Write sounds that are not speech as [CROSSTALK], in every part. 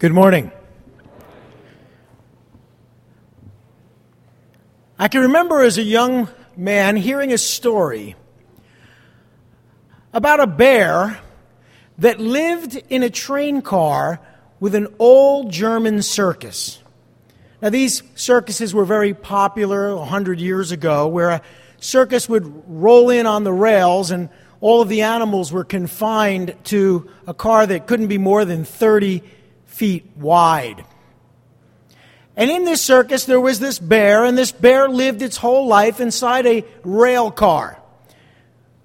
Good morning. I can remember as a young man hearing a story about a bear that lived in a train car with an old German circus. Now, these circuses were very popular 100 years ago, where a circus would roll in on the rails and all of the animals were confined to a car that couldn't be more than 30 feet wide. And in this circus, there was this bear, and this bear lived its whole life inside a rail car.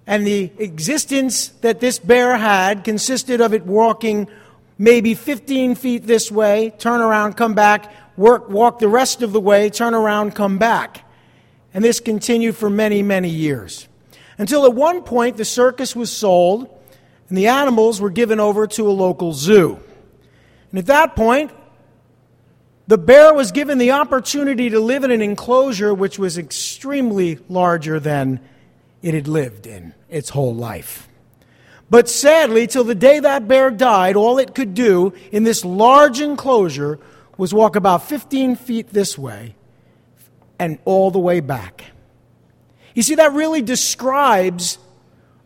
And the existence that this bear had consisted of it walking maybe 15 feet this way, turn around, come back, work, walk the rest of the way, turn around, come back. And this continued for many, many years. Until at one point, the circus was sold, and the animals were given over to a local zoo. And at that point, the bear was given the opportunity to live in an enclosure which was extremely larger than it had lived in its whole life. But sadly, till the day that bear died, all it could do in this large enclosure was walk about 15 feet this way and all the way back. You see, that really describes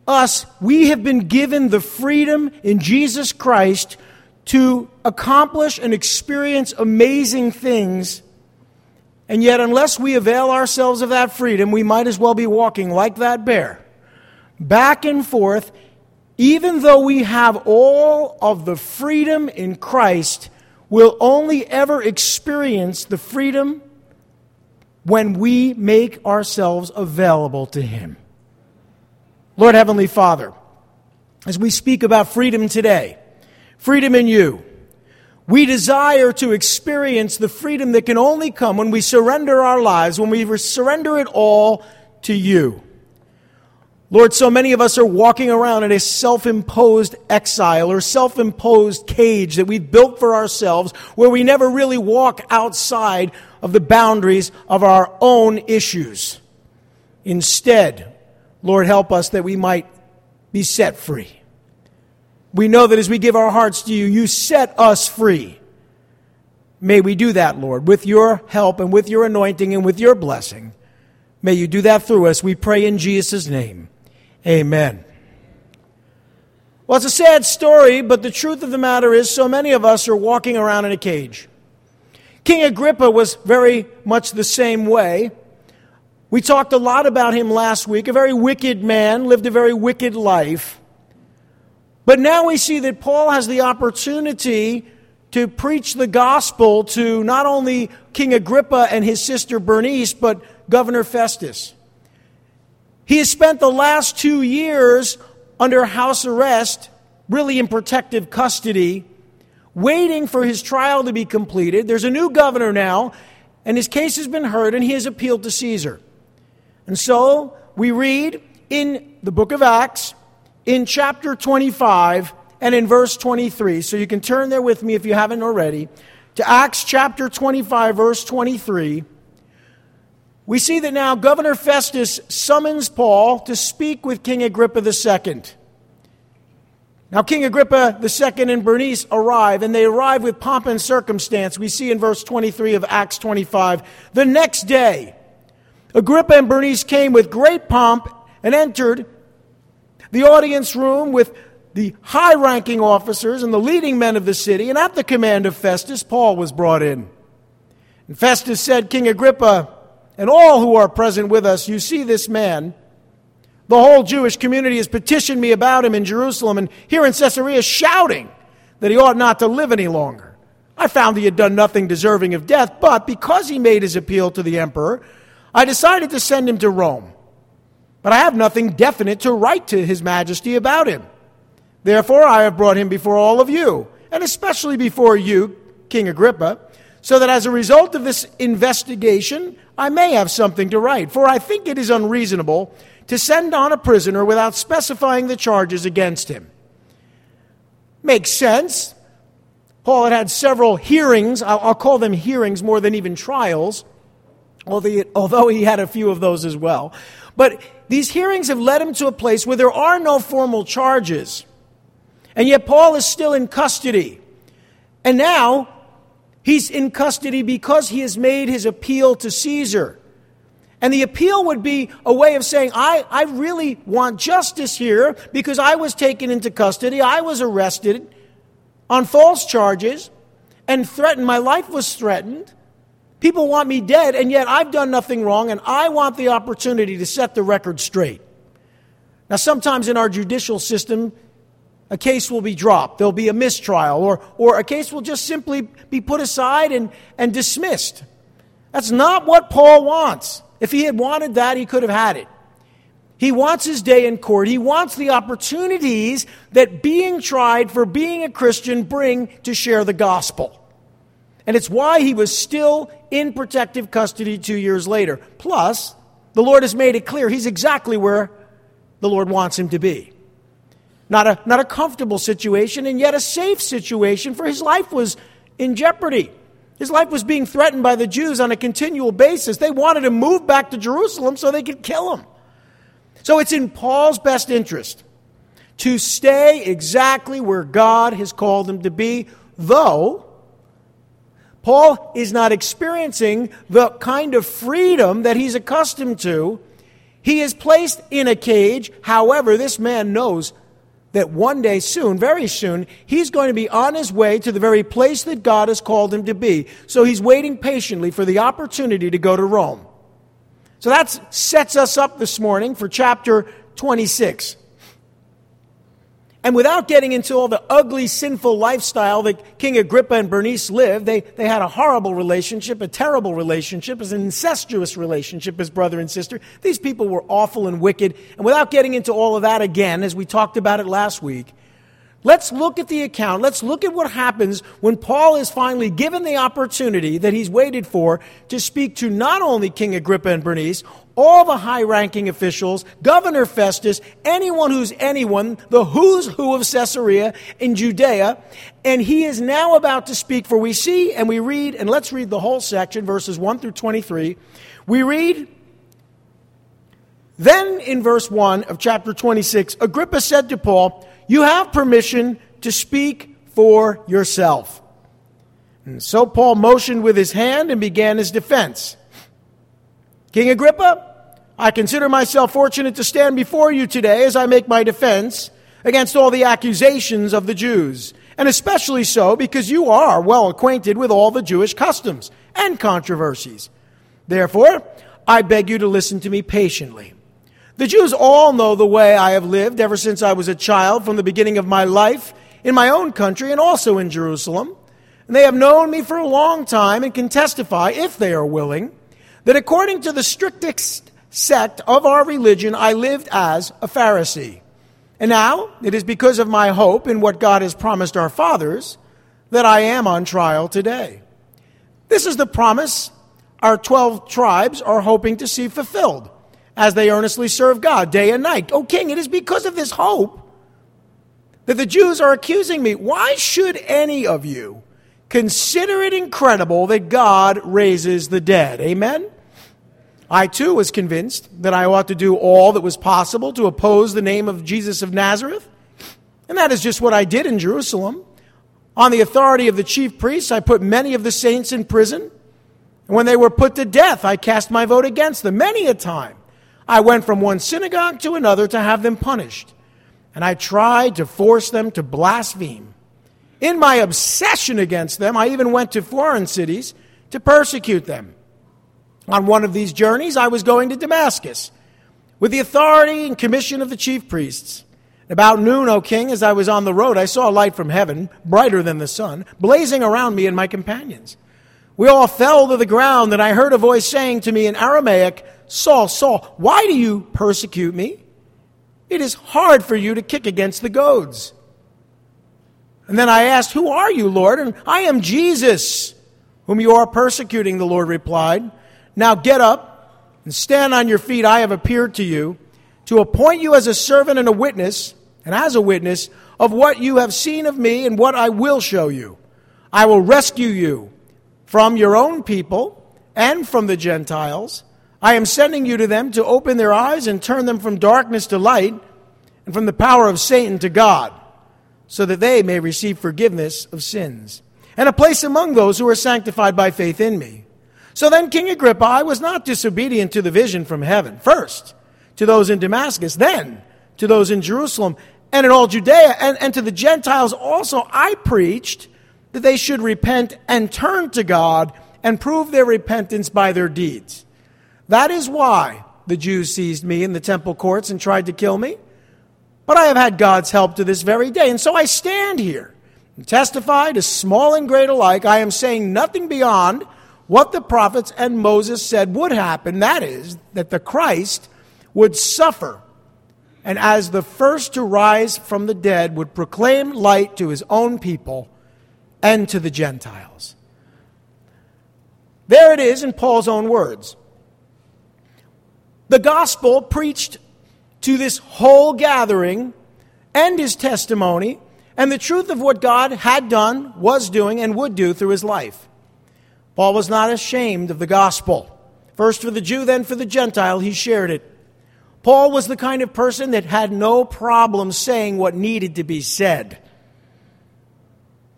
us. We have been given the freedom in Jesus Christ to accomplish and experience amazing things. And yet, unless we avail ourselves of that freedom, we might as well be walking like that bear, back and forth, even though we have all of the freedom in Christ, we'll only ever experience the freedom when we make ourselves available to Him. Lord Heavenly Father, as we speak about freedom today, freedom in you. We desire to experience the freedom that can only come when we surrender our lives, when we surrender it all to you. Lord, so many of us are walking around in a self imposed exile or self imposed cage that we've built for ourselves where we never really walk outside of the boundaries of our own issues. Instead, Lord, help us that we might be set free. We know that as we give our hearts to you, you set us free. May we do that, Lord, with your help and with your anointing and with your blessing. May you do that through us. We pray in Jesus' name. Amen. Well, it's a sad story, but the truth of the matter is, so many of us are walking around in a cage. King Agrippa was very much the same way. We talked a lot about him last week. A very wicked man, lived a very wicked life. But now we see that Paul has the opportunity to preach the gospel to not only King Agrippa and his sister Bernice, but Governor Festus. He has spent the last two years under house arrest, really in protective custody, waiting for his trial to be completed. There's a new governor now, and his case has been heard, and he has appealed to Caesar. And so we read in the book of Acts in chapter 25 and in verse 23. So you can turn there with me if you haven't already to Acts chapter 25, verse 23. We see that now Governor Festus summons Paul to speak with King Agrippa II. Now, King Agrippa II and Bernice arrive, and they arrive with pomp and circumstance. We see in verse 23 of Acts 25. The next day, Agrippa and Bernice came with great pomp and entered the audience room with the high ranking officers and the leading men of the city, and at the command of Festus, Paul was brought in. And Festus said, King Agrippa, and all who are present with us, you see this man. The whole Jewish community has petitioned me about him in Jerusalem and here in Caesarea, shouting that he ought not to live any longer. I found he had done nothing deserving of death, but because he made his appeal to the emperor, I decided to send him to Rome. But I have nothing definite to write to His Majesty about him. Therefore, I have brought him before all of you, and especially before you, King Agrippa, so that as a result of this investigation, I may have something to write. For I think it is unreasonable to send on a prisoner without specifying the charges against him. Makes sense. Paul had had several hearings. I'll, call them hearings more than even trials, although he had a few of those as well. But these hearings have led him to a place where there are no formal charges. And yet Paul is still in custody. And now he's in custody because he has made his appeal to Caesar. And the appeal would be a way of saying, I, I really want justice here because I was taken into custody, I was arrested on false charges and threatened, my life was threatened. People want me dead, and yet I've done nothing wrong, and I want the opportunity to set the record straight. Now, sometimes in our judicial system, a case will be dropped. There'll be a mistrial, or, or a case will just simply be put aside and, and dismissed. That's not what Paul wants. If he had wanted that, he could have had it. He wants his day in court. He wants the opportunities that being tried for being a Christian bring to share the gospel. And it's why he was still in protective custody two years later. Plus, the Lord has made it clear he's exactly where the Lord wants him to be. Not a, not a comfortable situation, and yet a safe situation, for his life was in jeopardy. His life was being threatened by the Jews on a continual basis. They wanted to move back to Jerusalem so they could kill him. So it's in Paul's best interest to stay exactly where God has called him to be, though Paul is not experiencing the kind of freedom that he's accustomed to. He is placed in a cage. However, this man knows that one day soon, very soon, he's going to be on his way to the very place that God has called him to be. So he's waiting patiently for the opportunity to go to Rome. So that sets us up this morning for chapter 26. And without getting into all the ugly, sinful lifestyle that King Agrippa and Bernice lived, they, they had a horrible relationship, a terrible relationship, as an incestuous relationship as brother and sister. These people were awful and wicked. And without getting into all of that again, as we talked about it last week, Let's look at the account. Let's look at what happens when Paul is finally given the opportunity that he's waited for to speak to not only King Agrippa and Bernice, all the high ranking officials, Governor Festus, anyone who's anyone, the who's who of Caesarea in Judea. And he is now about to speak, for we see and we read, and let's read the whole section, verses 1 through 23. We read, then in verse 1 of chapter 26, Agrippa said to Paul, you have permission to speak for yourself. And so Paul motioned with his hand and began his defense. King Agrippa, I consider myself fortunate to stand before you today as I make my defense against all the accusations of the Jews, and especially so because you are well acquainted with all the Jewish customs and controversies. Therefore, I beg you to listen to me patiently. The Jews all know the way I have lived ever since I was a child, from the beginning of my life, in my own country and also in Jerusalem. And they have known me for a long time and can testify, if they are willing, that according to the strictest sect of our religion, I lived as a Pharisee. And now it is because of my hope in what God has promised our fathers that I am on trial today. This is the promise our 12 tribes are hoping to see fulfilled as they earnestly serve God day and night. O king, it is because of this hope that the Jews are accusing me. Why should any of you consider it incredible that God raises the dead? Amen? I too was convinced that I ought to do all that was possible to oppose the name of Jesus of Nazareth. And that is just what I did in Jerusalem. On the authority of the chief priests, I put many of the saints in prison. And when they were put to death, I cast my vote against them many a time. I went from one synagogue to another to have them punished, and I tried to force them to blaspheme. In my obsession against them, I even went to foreign cities to persecute them. On one of these journeys, I was going to Damascus with the authority and commission of the chief priests. About noon, O king, as I was on the road, I saw a light from heaven, brighter than the sun, blazing around me and my companions. We all fell to the ground, and I heard a voice saying to me in Aramaic, Saul, Saul, why do you persecute me? It is hard for you to kick against the goads. And then I asked, Who are you, Lord? And I am Jesus, whom you are persecuting, the Lord replied. Now get up and stand on your feet. I have appeared to you to appoint you as a servant and a witness, and as a witness of what you have seen of me and what I will show you. I will rescue you from your own people and from the Gentiles I am sending you to them to open their eyes and turn them from darkness to light and from the power of Satan to God, so that they may receive forgiveness of sins and a place among those who are sanctified by faith in me. So then, King Agrippa, I was not disobedient to the vision from heaven. First, to those in Damascus, then to those in Jerusalem, and in all Judea, and, and to the Gentiles also, I preached that they should repent and turn to God and prove their repentance by their deeds. That is why the Jews seized me in the temple courts and tried to kill me. But I have had God's help to this very day, and so I stand here and testify to small and great alike. I am saying nothing beyond what the prophets and Moses said would happen that is, that the Christ would suffer and as the first to rise from the dead would proclaim light to his own people and to the Gentiles. There it is in Paul's own words. The gospel preached to this whole gathering and his testimony and the truth of what God had done, was doing, and would do through his life. Paul was not ashamed of the gospel. First for the Jew, then for the Gentile, he shared it. Paul was the kind of person that had no problem saying what needed to be said.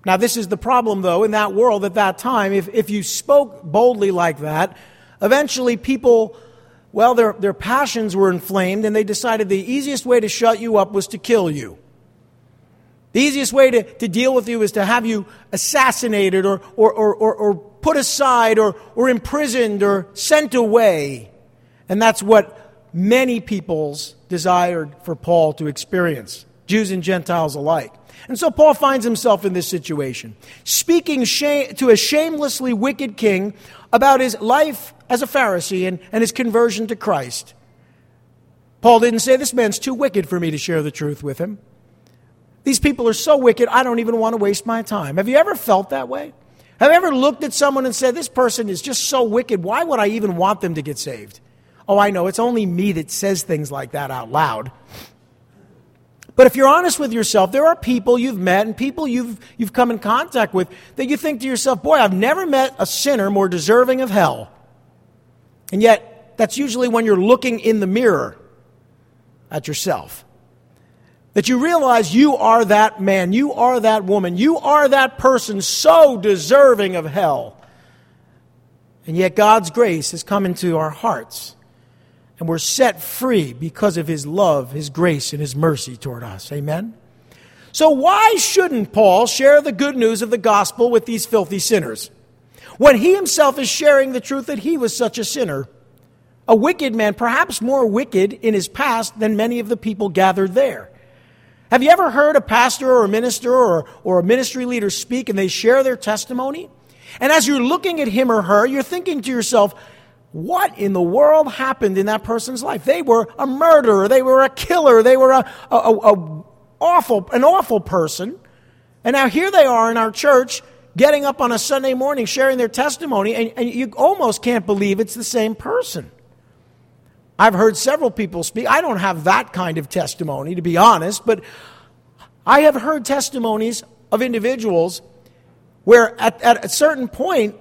Now, this is the problem, though, in that world at that time. If, if you spoke boldly like that, eventually people, well, their, their passions were inflamed, and they decided the easiest way to shut you up was to kill you. The easiest way to, to deal with you is to have you assassinated or, or, or, or, or put aside or, or imprisoned or sent away. And that's what many peoples desired for Paul to experience, Jews and Gentiles alike. And so Paul finds himself in this situation, speaking shame, to a shamelessly wicked king about his life as a Pharisee and, and his conversion to Christ. Paul didn't say, This man's too wicked for me to share the truth with him. These people are so wicked, I don't even want to waste my time. Have you ever felt that way? Have you ever looked at someone and said, This person is just so wicked, why would I even want them to get saved? Oh, I know, it's only me that says things like that out loud. But if you're honest with yourself, there are people you've met and people you've, you've come in contact with that you think to yourself, boy, I've never met a sinner more deserving of hell. And yet, that's usually when you're looking in the mirror at yourself. That you realize you are that man, you are that woman, you are that person so deserving of hell. And yet, God's grace has come into our hearts and we're set free because of his love, his grace, and his mercy toward us. Amen? So, why shouldn't Paul share the good news of the gospel with these filthy sinners when he himself is sharing the truth that he was such a sinner? A wicked man, perhaps more wicked in his past than many of the people gathered there. Have you ever heard a pastor or a minister or, or a ministry leader speak and they share their testimony? And as you're looking at him or her, you're thinking to yourself, what in the world happened in that person's life? They were a murderer, they were a killer, they were a, a, a, a awful, an awful person. And now here they are in our church getting up on a Sunday morning sharing their testimony, and, and you almost can't believe it's the same person. I've heard several people speak. I don't have that kind of testimony, to be honest, but I have heard testimonies of individuals where at, at a certain point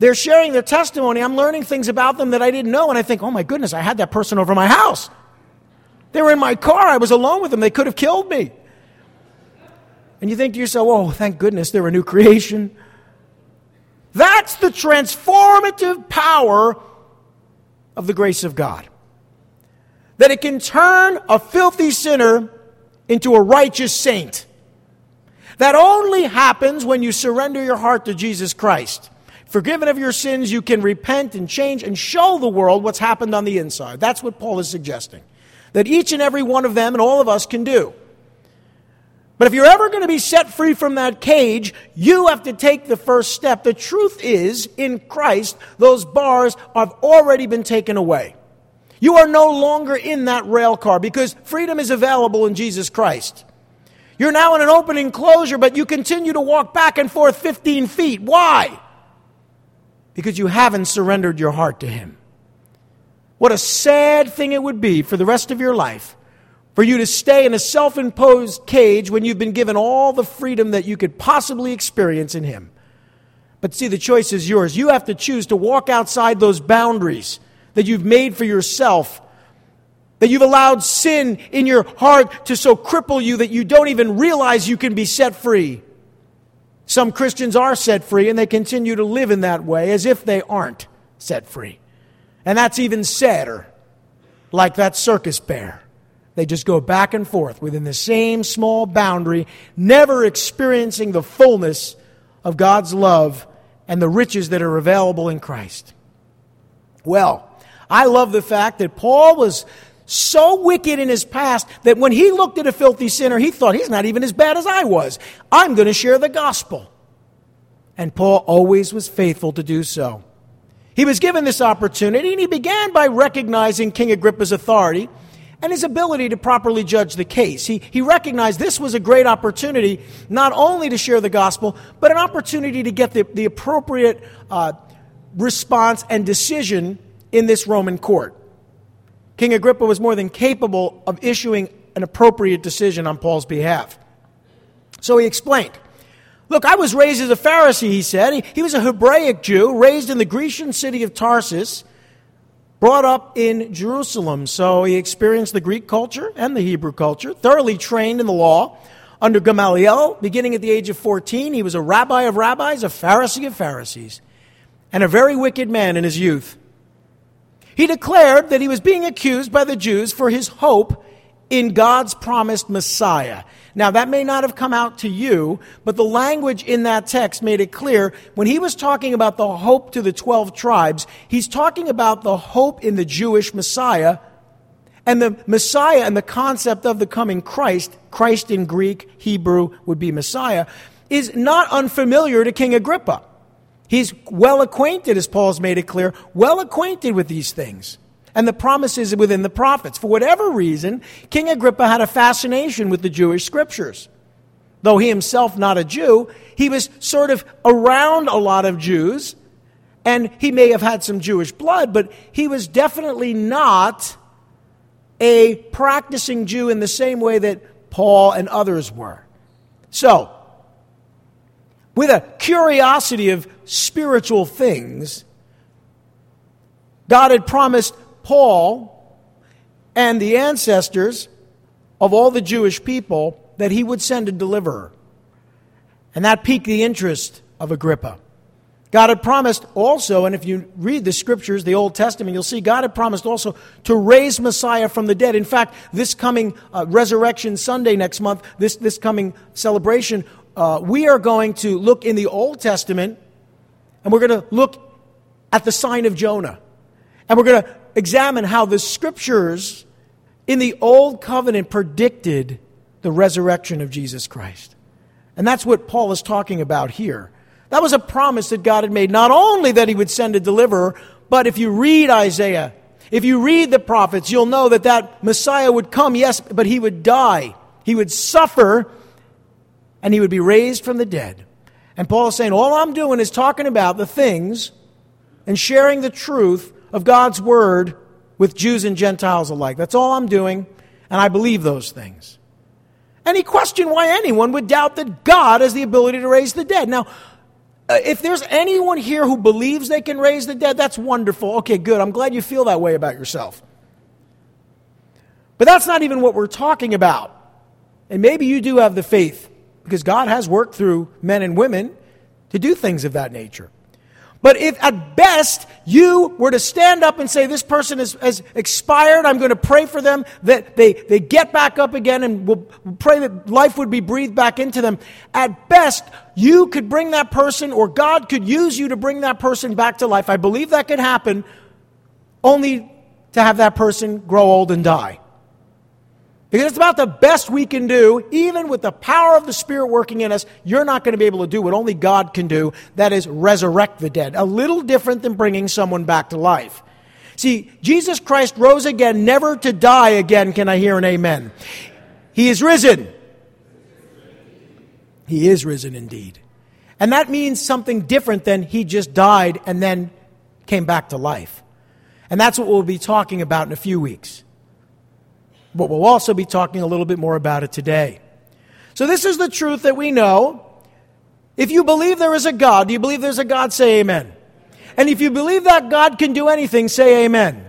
they're sharing their testimony. I'm learning things about them that I didn't know. And I think, oh my goodness, I had that person over my house. They were in my car. I was alone with them. They could have killed me. And you think to yourself, oh, thank goodness they're a new creation. That's the transformative power of the grace of God. That it can turn a filthy sinner into a righteous saint. That only happens when you surrender your heart to Jesus Christ forgiven of your sins, you can repent and change and show the world what's happened on the inside. That's what Paul is suggesting. That each and every one of them and all of us can do. But if you're ever going to be set free from that cage, you have to take the first step. The truth is, in Christ, those bars have already been taken away. You are no longer in that rail car because freedom is available in Jesus Christ. You're now in an open enclosure, but you continue to walk back and forth 15 feet. Why? Because you haven't surrendered your heart to Him. What a sad thing it would be for the rest of your life for you to stay in a self imposed cage when you've been given all the freedom that you could possibly experience in Him. But see, the choice is yours. You have to choose to walk outside those boundaries that you've made for yourself, that you've allowed sin in your heart to so cripple you that you don't even realize you can be set free. Some Christians are set free and they continue to live in that way as if they aren't set free. And that's even sadder, like that circus bear. They just go back and forth within the same small boundary, never experiencing the fullness of God's love and the riches that are available in Christ. Well, I love the fact that Paul was so wicked in his past that when he looked at a filthy sinner, he thought, he's not even as bad as I was. I'm going to share the gospel. And Paul always was faithful to do so. He was given this opportunity, and he began by recognizing King Agrippa's authority and his ability to properly judge the case. He, he recognized this was a great opportunity not only to share the gospel, but an opportunity to get the, the appropriate uh, response and decision in this Roman court. King Agrippa was more than capable of issuing an appropriate decision on Paul's behalf. So he explained. Look, I was raised as a Pharisee, he said. He, he was a Hebraic Jew, raised in the Grecian city of Tarsus brought up in Jerusalem. So he experienced the Greek culture and the Hebrew culture, thoroughly trained in the law. Under Gamaliel, beginning at the age of 14, he was a rabbi of rabbis, a Pharisee of Pharisees, and a very wicked man in his youth. He declared that he was being accused by the Jews for his hope in God's promised Messiah. Now, that may not have come out to you, but the language in that text made it clear. When he was talking about the hope to the 12 tribes, he's talking about the hope in the Jewish Messiah. And the Messiah and the concept of the coming Christ, Christ in Greek, Hebrew would be Messiah, is not unfamiliar to King Agrippa. He's well acquainted, as Paul's made it clear, well acquainted with these things and the promises within the prophets. For whatever reason, King Agrippa had a fascination with the Jewish scriptures. Though he himself not a Jew, he was sort of around a lot of Jews, and he may have had some Jewish blood, but he was definitely not a practicing Jew in the same way that Paul and others were. So, with a curiosity of spiritual things, God had promised Paul and the ancestors of all the Jewish people that he would send a deliverer. And that piqued the interest of Agrippa. God had promised also, and if you read the scriptures, the Old Testament, you'll see God had promised also to raise Messiah from the dead. In fact, this coming uh, Resurrection Sunday next month, this, this coming celebration, uh, we are going to look in the Old Testament and we're going to look at the sign of Jonah. And we're going to examine how the scriptures in the Old Covenant predicted the resurrection of Jesus Christ. And that's what Paul is talking about here. That was a promise that God had made, not only that he would send a deliverer, but if you read Isaiah, if you read the prophets, you'll know that that Messiah would come, yes, but he would die. He would suffer, and he would be raised from the dead. And Paul is saying, all I'm doing is talking about the things and sharing the truth of God's word with Jews and Gentiles alike. That's all I'm doing, and I believe those things. And he questioned why anyone would doubt that God has the ability to raise the dead. Now, uh, if there's anyone here who believes they can raise the dead, that's wonderful. Okay, good. I'm glad you feel that way about yourself. But that's not even what we're talking about. And maybe you do have the faith because God has worked through men and women to do things of that nature. But if at best you were to stand up and say, This person has, has expired, I'm going to pray for them that they, they get back up again and we'll pray that life would be breathed back into them. At best, you could bring that person or God could use you to bring that person back to life. I believe that could happen only to have that person grow old and die. Because it's about the best we can do, even with the power of the Spirit working in us. You're not going to be able to do what only God can do that is, resurrect the dead. A little different than bringing someone back to life. See, Jesus Christ rose again, never to die again. Can I hear an amen? He is risen. He is risen indeed. And that means something different than he just died and then came back to life. And that's what we'll be talking about in a few weeks. But we'll also be talking a little bit more about it today. So, this is the truth that we know. If you believe there is a God, do you believe there's a God? Say amen. And if you believe that God can do anything, say amen.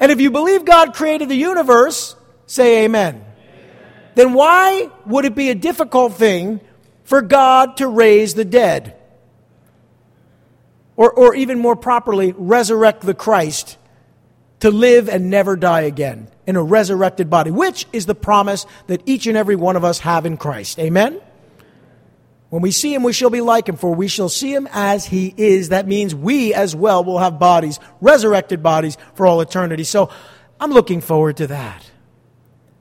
And if you believe God created the universe, say amen. Then why would it be a difficult thing for God to raise the dead. Or, or even more properly, resurrect the Christ to live and never die again in a resurrected body, which is the promise that each and every one of us have in Christ. Amen? When we see him, we shall be like him, for we shall see him as he is. That means we as well will have bodies, resurrected bodies, for all eternity. So I'm looking forward to that.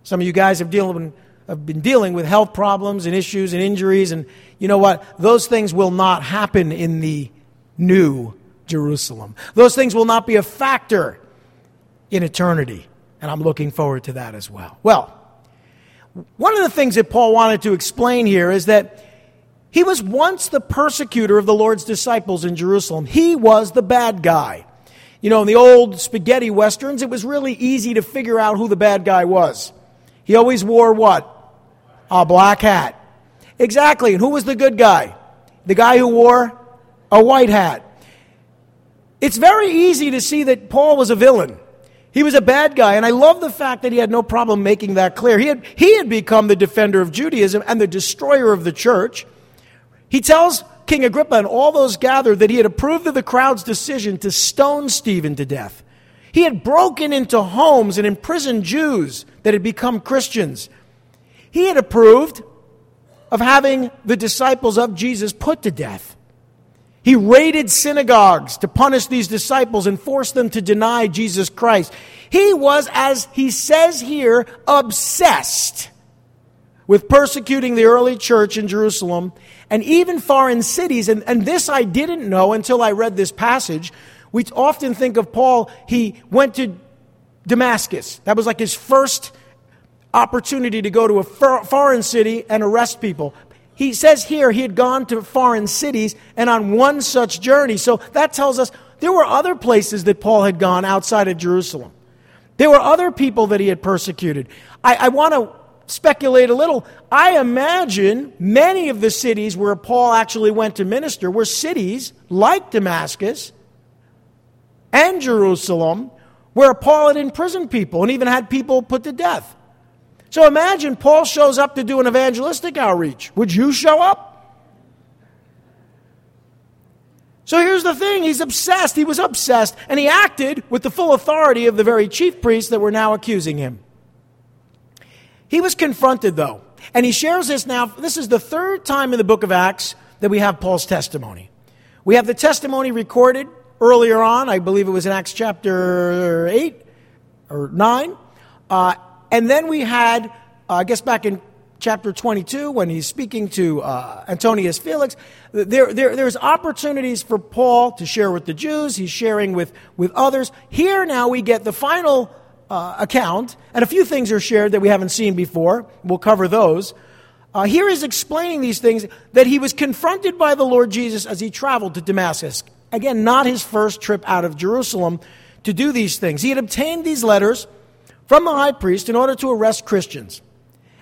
Some of you guys have, dealing, have been dealing with health problems and issues and injuries, and you know what? Those things will not happen in the new Jerusalem. Those things will not be a factor in eternity, and I'm looking forward to that as well. Well, one of the things that Paul wanted to explain here is that he was once the persecutor of the Lord's disciples in Jerusalem. He was the bad guy. You know, in the old spaghetti westerns, it was really easy to figure out who the bad guy was. He always wore what? A black hat. Exactly. And who was the good guy? The guy who wore a white hat. It's very easy to see that Paul was a villain. He was a bad guy, and I love the fact that he had no problem making that clear. He had, he had become the defender of Judaism and the destroyer of the church. He tells King Agrippa and all those gathered that he had approved of the crowd's decision to stone Stephen to death. He had broken into homes and imprisoned Jews that had become Christians. He had approved of having the disciples of Jesus put to death. He raided synagogues to punish these disciples and force them to deny Jesus Christ. He was, as he says here, obsessed with persecuting the early church in Jerusalem and even foreign cities. And, and this I didn't know until I read this passage. We often think of Paul, he went to Damascus. That was like his first opportunity to go to a foreign city and arrest people he says here he had gone to foreign cities and on one such journey. So that tells us there were other places that Paul had gone outside of Jerusalem. There were other people that he had persecuted. I, I want to speculate a little. I imagine many of the cities where Paul actually went to minister were cities like Damascus and Jerusalem where Paul had imprisoned people and even had people put to death. So imagine Paul shows up to do an evangelistic outreach. Would you show up? So here's the thing he's obsessed. He was obsessed, and he acted with the full authority of the very chief priests that were now accusing him. He was confronted, though, and he shares this now. This is the third time in the book of Acts that we have Paul's testimony. We have the testimony recorded earlier on, I believe it was in Acts chapter 8 or 9. Uh, and then we had, uh, I guess back in chapter 22, when he's speaking to uh, Antonius Felix, there, there, there's opportunities for Paul to share with the Jews. He's sharing with, with others. Here now we get the final uh, account, and a few things are shared that we haven't seen before. We'll cover those. Uh, here is explaining these things that he was confronted by the Lord Jesus as he traveled to Damascus. Again, not his first trip out of Jerusalem to do these things. He had obtained these letters from the high priest in order to arrest Christians.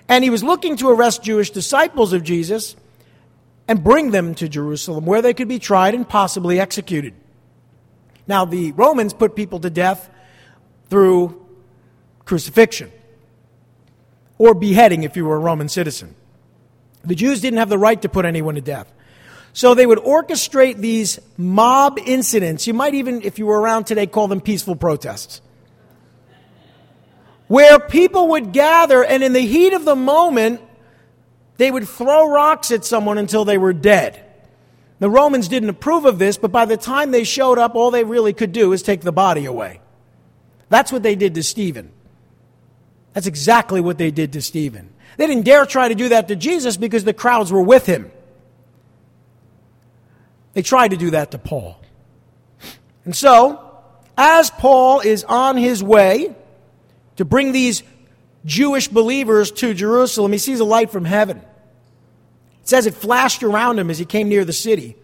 And he was looking to arrest Jewish disciples of Jesus and bring them to Jerusalem where they could be tried and possibly executed. Now, the Romans put people to death through crucifixion or beheading if you were a Roman citizen. The Jews didn't have the right to put anyone to death. So they would orchestrate these mob incidents. You might even, if you were around today, call them peaceful protests where people would gather and in the heat of the moment, they would throw rocks at someone until they were dead. The Romans didn't approve of this, but by the time they showed up, all they really could do is take the body away. That's what they did to Stephen. That's exactly what they did to Stephen. They didn't dare try to do that to Jesus because the crowds were with him. They tried to do that to Paul. And so, as Paul is on his way, to bring these Jewish believers to Jerusalem, he sees a light from heaven. It says it flashed around him as he came near the city.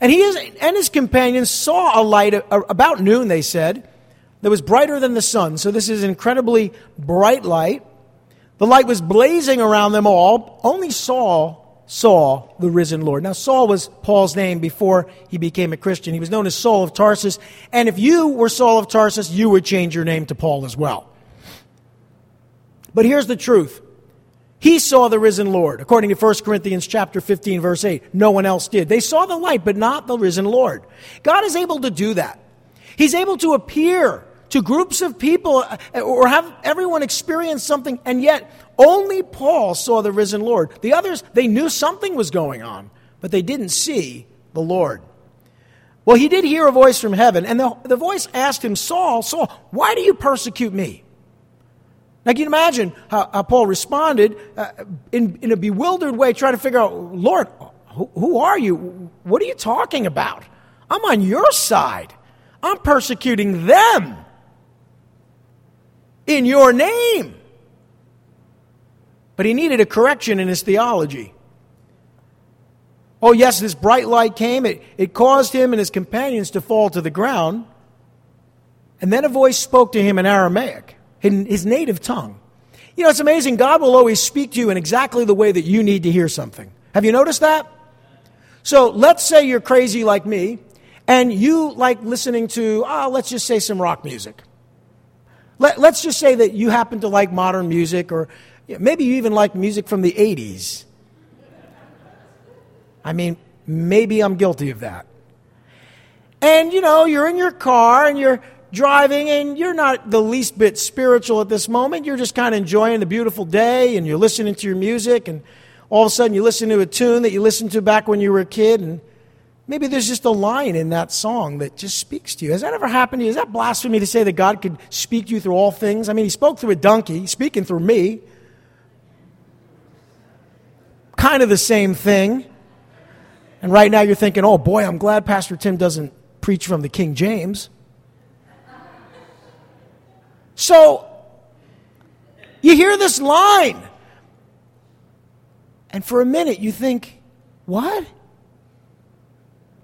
And he and his companions saw a light about noon, they said, that was brighter than the sun. So this is incredibly bright light. The light was blazing around them all. Only Saul saw the risen Lord. Now, Saul was Paul's name before he became a Christian. He was known as Saul of Tarsus. And if you were Saul of Tarsus, you would change your name to Paul as well. But here's the truth He saw the risen Lord, according to 1 Corinthians chapter 15 verse 8. No one else did. They saw the light, but not the risen Lord. God is able to do that. He's able to appear to groups of people uh, or have everyone experience something, and yet only Paul saw the risen Lord. The others, they knew something was going on, but they didn't see the Lord. Well, he did hear a voice from heaven, and the, the voice asked him, Saul, Saul, why do you persecute me? Now, can you imagine how, how Paul responded uh, in, in a bewildered way, trying to figure out, Lord, who, who are you? What are you talking about? I'm on your side. I'm persecuting them in your name. But he needed a correction in his theology. Oh, yes, this bright light came. It, it caused him and his companions to fall to the ground. And then a voice spoke to him in Aramaic, in his native tongue. You know, it's amazing. God will always speak to you in exactly the way that you need to hear something. Have you noticed that? So let's say you're crazy like me, and you like listening to, oh, let's just say some rock music. Let, us just say that you happen to like modern music, or maybe you even like music from the 80s. I mean, maybe I'm guilty of that. And you know, you're in your car and you're driving and you're not the least bit spiritual at this moment. You're just kind of enjoying the beautiful day and you're listening to your music and all of a sudden you listen to a tune that you listened to back when you were a kid and maybe there's just a line in that song that just speaks to you. Has that ever happened to you? Is that blasphemy to say that God could speak to you through all things? I mean, he spoke through a donkey, speaking through me. Kind of the same thing. And right now you're thinking, oh boy, I'm glad Pastor Tim doesn't preach from the King James. So, you hear this line. And for a minute you think, what?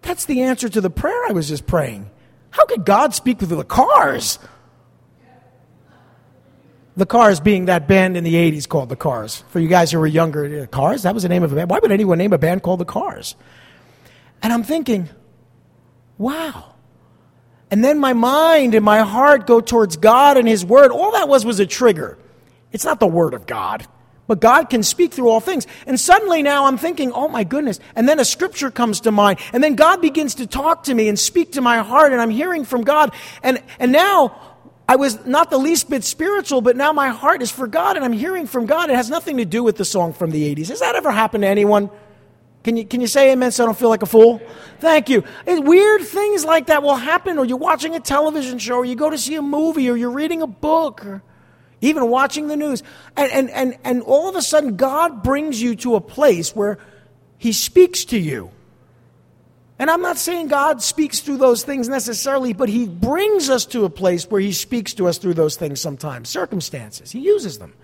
That's the answer to the prayer I was just praying. How could God speak through the cars? The Cars being that band in the 80s called The Cars. For you guys who were younger, uh, Cars? That was the name of a band. Why would anyone name a band called The Cars? And I'm thinking, wow. And then my mind and my heart go towards God and His Word. All that was was a trigger. It's not the Word of God. But God can speak through all things. And suddenly now I'm thinking, oh my goodness. And then a scripture comes to mind. And then God begins to talk to me and speak to my heart. And I'm hearing from God. And, and now I was not the least bit spiritual, but now my heart is for God and I'm hearing from God. It has nothing to do with the song from the 80s. Has that ever happened to anyone? Can you, can you say amen so I don't feel like a fool? Thank you. And weird things like that will happen, or you're watching a television show, or you go to see a movie, or you're reading a book, or even watching the news. And, and, and, and all of a sudden, God brings you to a place where He speaks to you. And I'm not saying God speaks through those things necessarily, but He brings us to a place where He speaks to us through those things sometimes, circumstances. He uses them.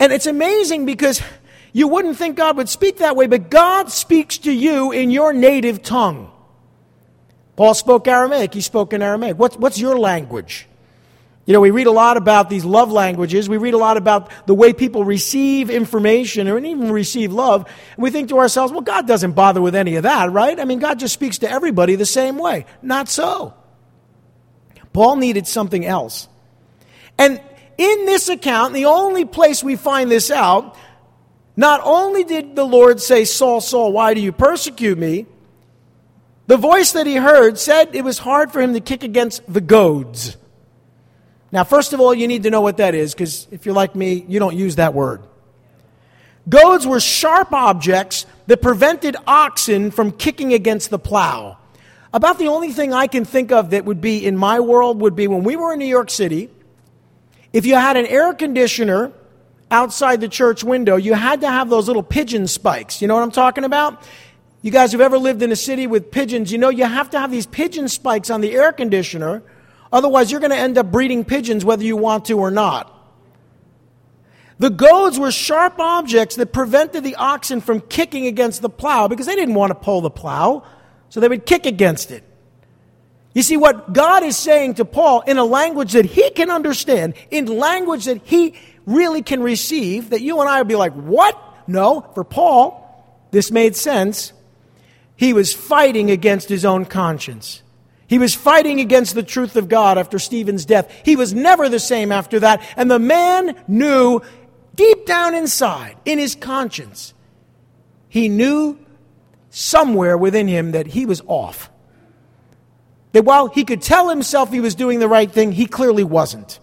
And it's amazing because you wouldn't think God would speak that way, but God speaks to you in your native tongue. Paul spoke Aramaic, he spoke in Aramaic. What's, what's your language? You know, we read a lot about these love languages. We read a lot about the way people receive information or even receive love. And we think to ourselves, well, God doesn't bother with any of that, right? I mean, God just speaks to everybody the same way. Not so. Paul needed something else. And in this account, the only place we find this out, not only did the Lord say, Saul, Saul, why do you persecute me? The voice that he heard said it was hard for him to kick against the goads. Now, first of all, you need to know what that is, because if you're like me, you don't use that word. Goads were sharp objects that prevented oxen from kicking against the plow. About the only thing I can think of that would be in my world would be when we were in New York City, if you had an air conditioner outside the church window, you had to have those little pigeon spikes. You know what I'm talking about? You guys who've ever lived in a city with pigeons, you know you have to have these pigeon spikes on the air conditioner. Otherwise, you're going to end up breeding pigeons whether you want to or not. The goads were sharp objects that prevented the oxen from kicking against the plow because they didn't want to pull the plow, so they would kick against it. You see, what God is saying to Paul in a language that he can understand, in language that he really can receive that you and I would be like, what? No, for Paul, this made sense. He was fighting against his own conscience. He was fighting against the truth of God after Stephen's death. He was never the same after that. And the man knew deep down inside, in his conscience, he knew somewhere within him that he was off. That while he could tell himself he was doing the right thing, he clearly wasn't.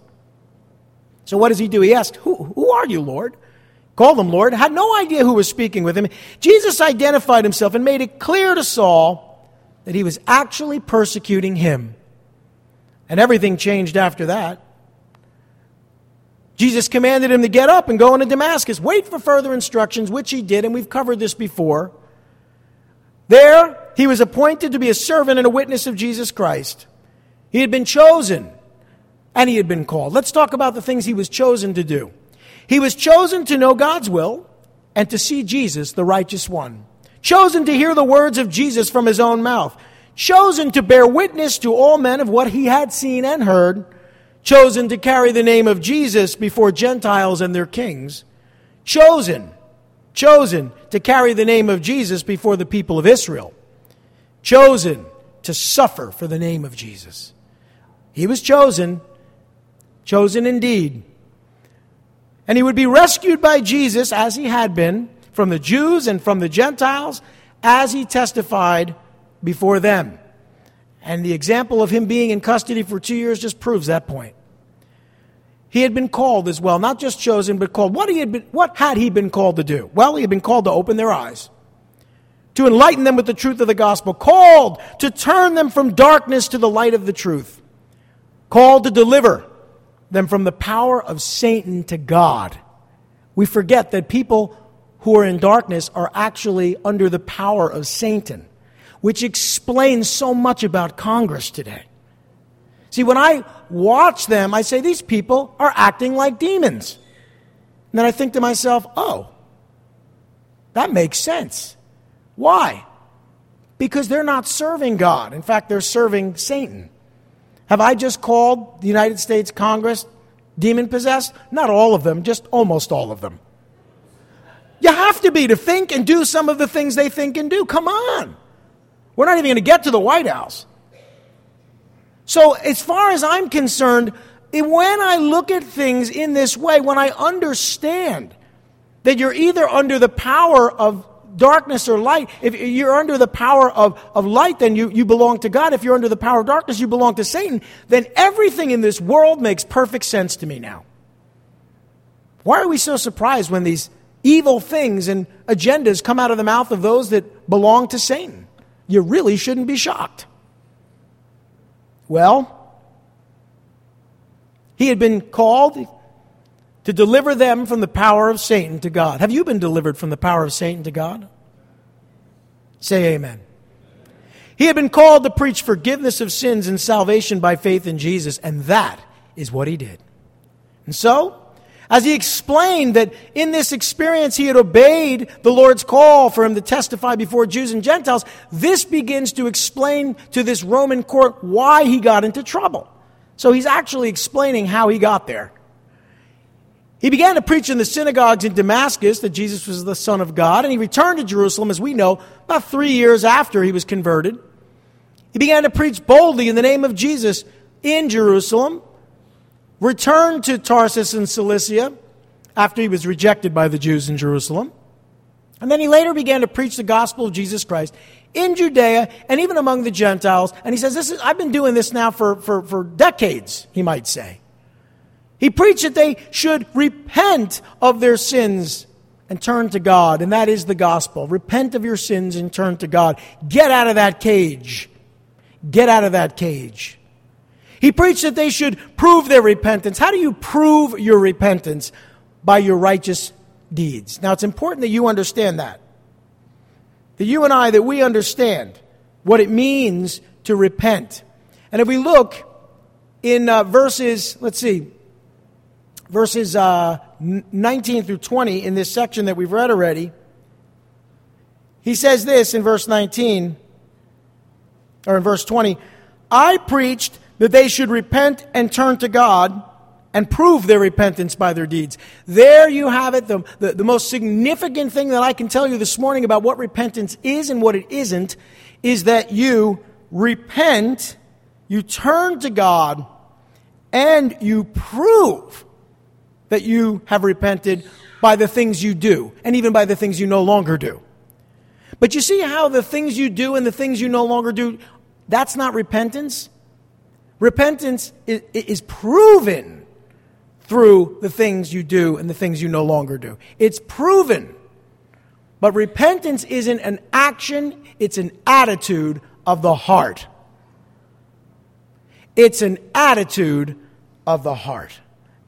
So what does he do? He asked, Who, who are you, Lord? Called him Lord, had no idea who was speaking with him. Jesus identified himself and made it clear to Saul that he was actually persecuting him. And everything changed after that. Jesus commanded him to get up and go into Damascus, wait for further instructions, which he did, and we've covered this before. There, he was appointed to be a servant and a witness of Jesus Christ. He had been chosen and he had been called. Let's talk about the things he was chosen to do. He was chosen to know God's will and to see Jesus, the righteous one. Chosen to hear the words of Jesus from his own mouth. Chosen to bear witness to all men of what he had seen and heard. Chosen to carry the name of Jesus before Gentiles and their kings. Chosen, chosen to carry the name of Jesus before the people of Israel. Chosen to suffer for the name of Jesus. He was chosen, chosen indeed and he would be rescued by Jesus, as he had been, from the Jews and from the Gentiles, as he testified before them. And the example of him being in custody for two years just proves that point. He had been called as well, not just chosen, but called. What, he had been, what had he been called to do? Well, he had been called to open their eyes, to enlighten them with the truth of the gospel, called to turn them from darkness to the light of the truth, called to deliver them from the power of Satan to God. We forget that people who are in darkness are actually under the power of Satan, which explains so much about Congress today. See, when I watch them, I say, these people are acting like demons. And then I think to myself, oh, that makes sense. Why? Because they're not serving God. In fact, they're serving Satan. Have I just called the United States Congress demon possessed? Not all of them, just almost all of them. You have to be to think and do some of the things they think and do. Come on. We're not even going to get to the White House. So, as far as I'm concerned, when I look at things in this way, when I understand that you're either under the power of darkness or light. If you're under the power of, of light, then you, you belong to God. If you're under the power of darkness, you belong to Satan. Then everything in this world makes perfect sense to me now. Why are we so surprised when these evil things and agendas come out of the mouth of those that belong to Satan? You really shouldn't be shocked. Well, he had been called to deliver them from the power of Satan to God. Have you been delivered from the power of Satan to God? Say amen. He had been called to preach forgiveness of sins and salvation by faith in Jesus, and that is what he did. And so, as he explained that in this experience he had obeyed the Lord's call for him to testify before Jews and Gentiles, this begins to explain to this Roman court why he got into trouble. So he's actually explaining how he got there. He began to preach in the synagogues in Damascus that Jesus was the Son of God, and he returned to Jerusalem, as we know, about three years after he was converted. He began to preach boldly in the name of Jesus in Jerusalem, returned to Tarsus in Cilicia after he was rejected by the Jews in Jerusalem. And then he later began to preach the gospel of Jesus Christ in Judea and even among the Gentiles. And he says, this is, I've been doing this now for, for, for decades, he might say. He preached that they should repent of their sins and turn to God, and that is the gospel. Repent of your sins and turn to God. Get out of that cage. Get out of that cage. He preached that they should prove their repentance. How do you prove your repentance? By your righteous deeds. Now, it's important that you understand that. That you and I, that we understand what it means to repent. And if we look in uh, verses, let's see, verses uh, 19 through 20 in this section that we've read already. He says this in verse 19, or in verse 20 I preached that they should repent and turn to God and prove their repentance by their deeds. There you have it. The, the, the, most significant thing that I can tell you this morning about what repentance is and what it isn't is that you repent, you turn to God, and you prove that you have repented by the things you do, and even by the things you no longer do. But you see how the things you do and the things you no longer do, that's not repentance? Repentance is, is proven through the things you do and the things you no longer do. It's proven. But repentance isn't an action, it's an attitude of the heart. It's an attitude of the heart.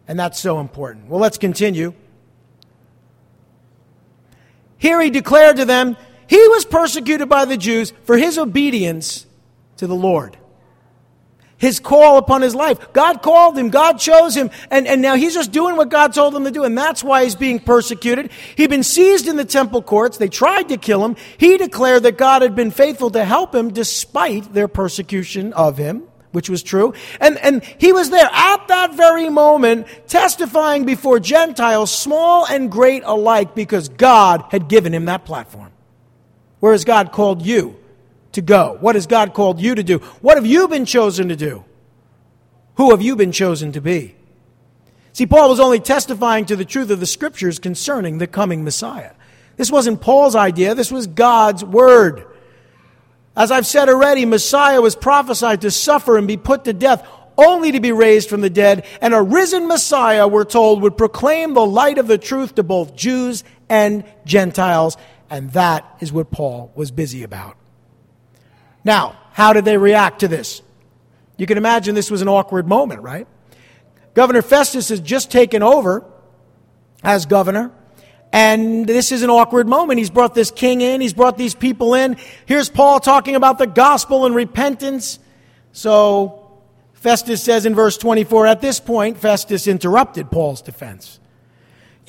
And that's so important. Well, let's continue. Here he declared to them, he was persecuted by the Jews for his obedience to the Lord. His call upon his life. God called him, God chose him, and, and now he's just doing what God told him to do, and that's why he's being persecuted. He'd been seized in the temple courts. They tried to kill him. He declared that God had been faithful to help him despite their persecution of him which was true. And, and he was there at that very moment testifying before Gentiles, small and great alike, because God had given him that platform. Where has God called you to go? What has God called you to do? What have you been chosen to do? Who have you been chosen to be? See, Paul was only testifying to the truth of the scriptures concerning the coming Messiah. This wasn't Paul's idea, this was God's word. As I've said already, Messiah was prophesied to suffer and be put to death, only to be raised from the dead. And a risen Messiah, we're told, would proclaim the light of the truth to both Jews and Gentiles. And that is what Paul was busy about. Now, how did they react to this? You can imagine this was an awkward moment, right? Governor Festus has just taken over as governor. And this is an awkward moment. He's brought this king in, he's brought these people in. Here's Paul talking about the gospel and repentance. So Festus says in verse 24, at this point, Festus interrupted Paul's defense.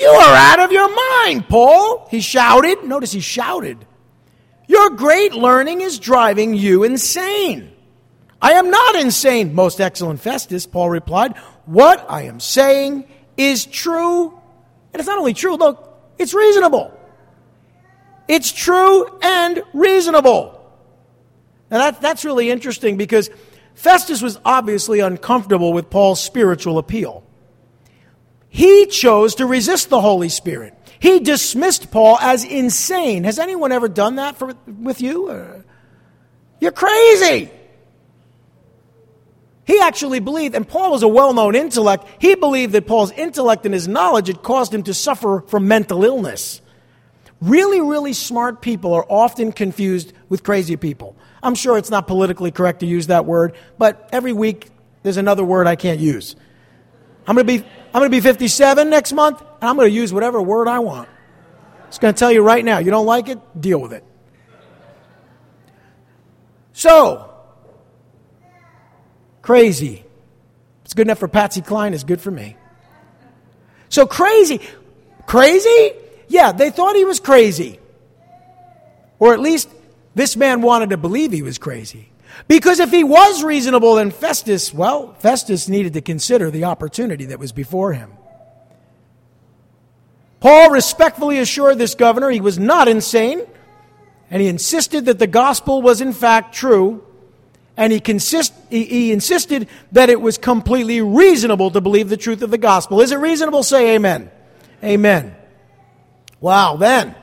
You are out of your mind, Paul, he shouted. Notice he shouted. Your great learning is driving you insane. I am not insane, most excellent Festus, Paul replied. What I am saying is true. And it's not only true, look, it's reasonable. It's true and reasonable. Now that, that's really interesting because Festus was obviously uncomfortable with Paul's spiritual appeal. He chose to resist the Holy Spirit. He dismissed Paul as insane. Has anyone ever done that for, with you? Uh, you're crazy. He actually believed, and Paul was a well known intellect, he believed that Paul's intellect and his knowledge had caused him to suffer from mental illness. Really, really smart people are often confused with crazy people. I'm sure it's not politically correct to use that word, but every week there's another word I can't use. I'm going to be, I'm going to be 57 next month, and I'm going to use whatever word I want. I'm going to tell you right now. You don't like it? Deal with it. So, Crazy. It's good enough for Patsy Cline, it's good for me. So crazy. Crazy? Yeah, they thought he was crazy. Or at least this man wanted to believe he was crazy. Because if he was reasonable, then Festus, well, Festus needed to consider the opportunity that was before him. Paul respectfully assured this governor he was not insane, and he insisted that the gospel was in fact true, and he, consist, he, he, insisted that it was completely reasonable to believe the truth of the gospel. Is it reasonable? Say amen. Amen. Wow, then.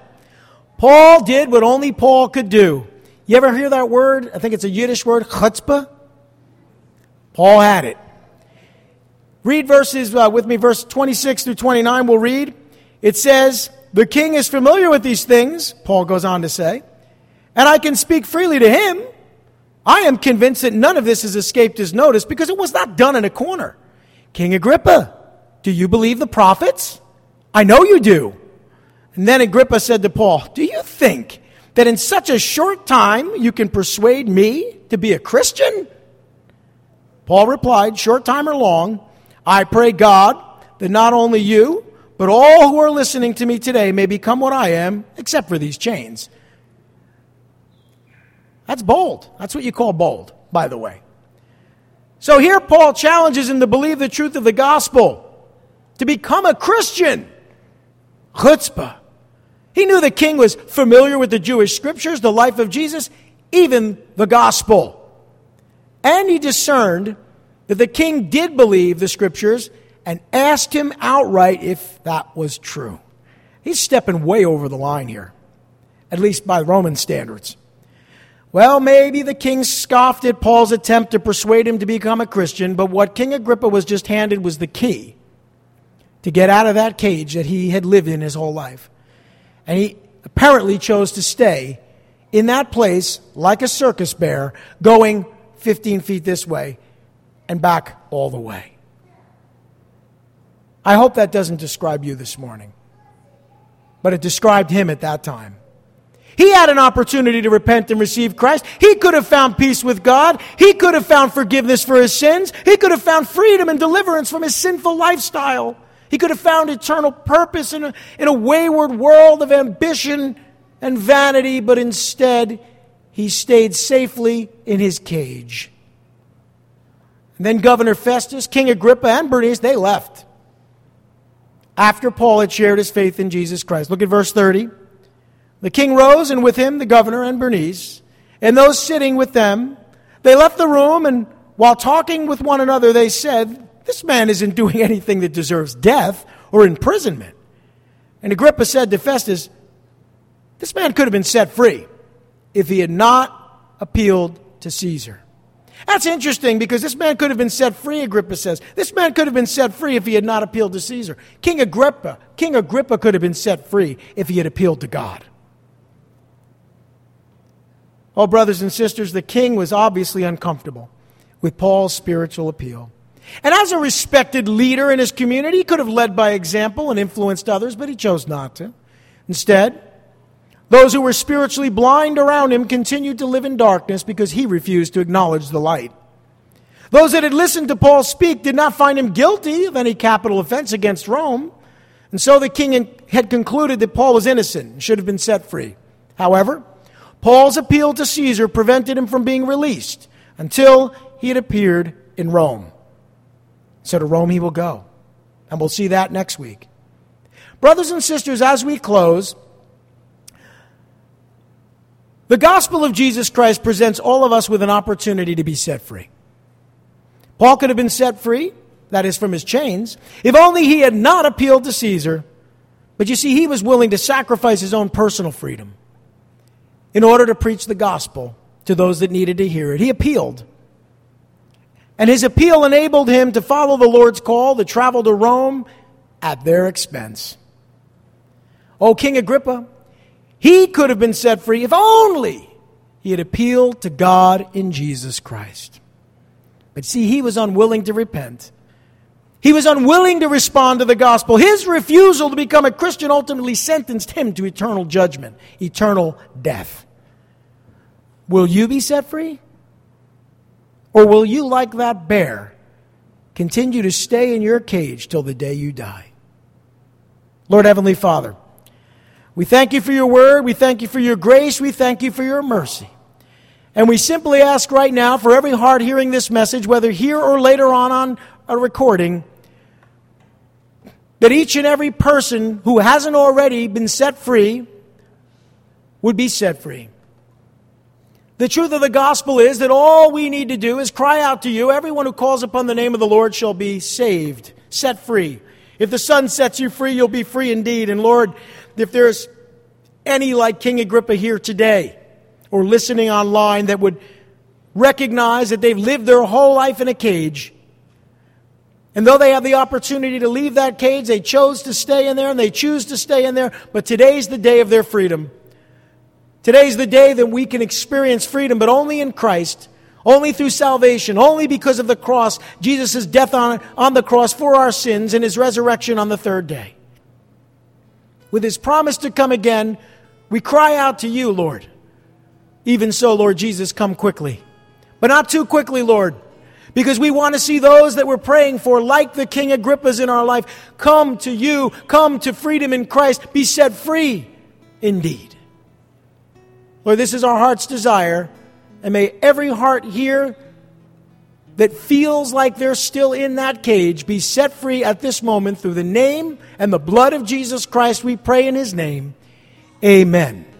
Paul did what only Paul could do. You ever hear that word? I think it's a Yiddish word, chutzpah. Paul had it. Read verses uh, with me, verse 26 through 29, we'll read. It says, The king is familiar with these things, Paul goes on to say, and I can speak freely to him I am convinced that none of this has escaped his notice because it was not done in a corner. King Agrippa, do you believe the prophets? I know you do. And then Agrippa said to Paul, Do you think that in such a short time you can persuade me to be a Christian? Paul replied, Short time or long, I pray God that not only you, but all who are listening to me today may become what I am, except for these chains. That's bold. That's what you call bold, by the way. So here Paul challenges him to believe the truth of the gospel, to become a Christian. Chutzpah. He knew the king was familiar with the Jewish scriptures, the life of Jesus, even the gospel. And he discerned that the king did believe the scriptures and asked him outright if that was true. He's stepping way over the line here, at least by Roman standards. Well, maybe the king scoffed at Paul's attempt to persuade him to become a Christian, but what King Agrippa was just handed was the key to get out of that cage that he had lived in his whole life. And he apparently chose to stay in that place like a circus bear, going 15 feet this way and back all the way. I hope that doesn't describe you this morning, but it described him at that time. He had an opportunity to repent and receive Christ. He could have found peace with God. He could have found forgiveness for his sins. He could have found freedom and deliverance from his sinful lifestyle. He could have found eternal purpose in a, in a wayward world of ambition and vanity, but instead, he stayed safely in his cage. And then Governor Festus, King Agrippa, and Bernice, they left after Paul had shared his faith in Jesus Christ. Look at verse 30. The king rose, and with him the governor and Bernice, and those sitting with them. They left the room, and while talking with one another, they said, This man isn't [LAUGHS] doing anything that deserves death or imprisonment. And Agrippa said to Festus, This man could have been set free if he had not appealed to Caesar. That's interesting because this man could have been set free, Agrippa says. This man could have been set free if he had not appealed to Caesar. King Agrippa, King Agrippa could have been set free if he had appealed to God. Oh, brothers and sisters, the king was obviously uncomfortable with Paul's spiritual appeal. And as a respected leader in his community, he could have led by example and influenced others, but he chose not to. Instead, those who were spiritually blind around him continued to live in darkness because he refused to acknowledge the light. Those that had listened to Paul speak did not find him guilty of any capital offense against Rome. And so the king had concluded that Paul was innocent and should have been set free. However, Paul's appeal to Caesar prevented him from being released until he had appeared in Rome. So to Rome he will go. And we'll see that next week. Brothers and sisters, as we close, the gospel of Jesus Christ presents all of us with an opportunity to be set free. Paul could have been set free, that is, from his chains, if only he had not appealed to Caesar. But you see, he was willing to sacrifice his own personal freedom in order to preach the gospel to those that needed to hear it. He appealed. And his appeal enabled him to follow the Lord's call to travel to Rome at their expense. Oh, King Agrippa, he could have been set free if only he had appealed to God in Jesus Christ. But see, he was unwilling to repent. He was unwilling to respond to the gospel. His refusal to become a Christian ultimately sentenced him to eternal judgment, eternal death. Will you be set free? Or will you, like that bear, continue to stay in your cage till the day you die? Lord Heavenly Father, we thank you for your word. We thank you for your grace. We thank you for your mercy. And we simply ask right now for every heart hearing this message, whether here or later on on a recording, that each and every person who hasn't already been set free would be set free. The truth of the gospel is that all we need to do is cry out to you. Everyone who calls upon the name of the Lord shall be saved, set free. If the Son sets you free, you'll be free indeed. And Lord, if there's any like King Agrippa here today or listening online that would recognize that they've lived their whole life in a cage, and though they have the opportunity to leave that cage, they chose to stay in there and they choose to stay in there, but today's the day of their freedom. Today's the day that we can experience freedom, but only in Christ. Only through salvation, only because of the cross, Jesus' death on, on the cross for our sins and his resurrection on the third day with his promise to come again, we cry out to you, Lord. Even so, Lord Jesus, come quickly. But not too quickly, Lord, because we want to see those that we're praying for, like the King Agrippa's in our life, come to you, come to freedom in Christ, be set free indeed. Lord, this is our heart's desire, and may every heart here that feels like they're still in that cage be set free at this moment through the name and the blood of Jesus Christ. We pray in his name. Amen.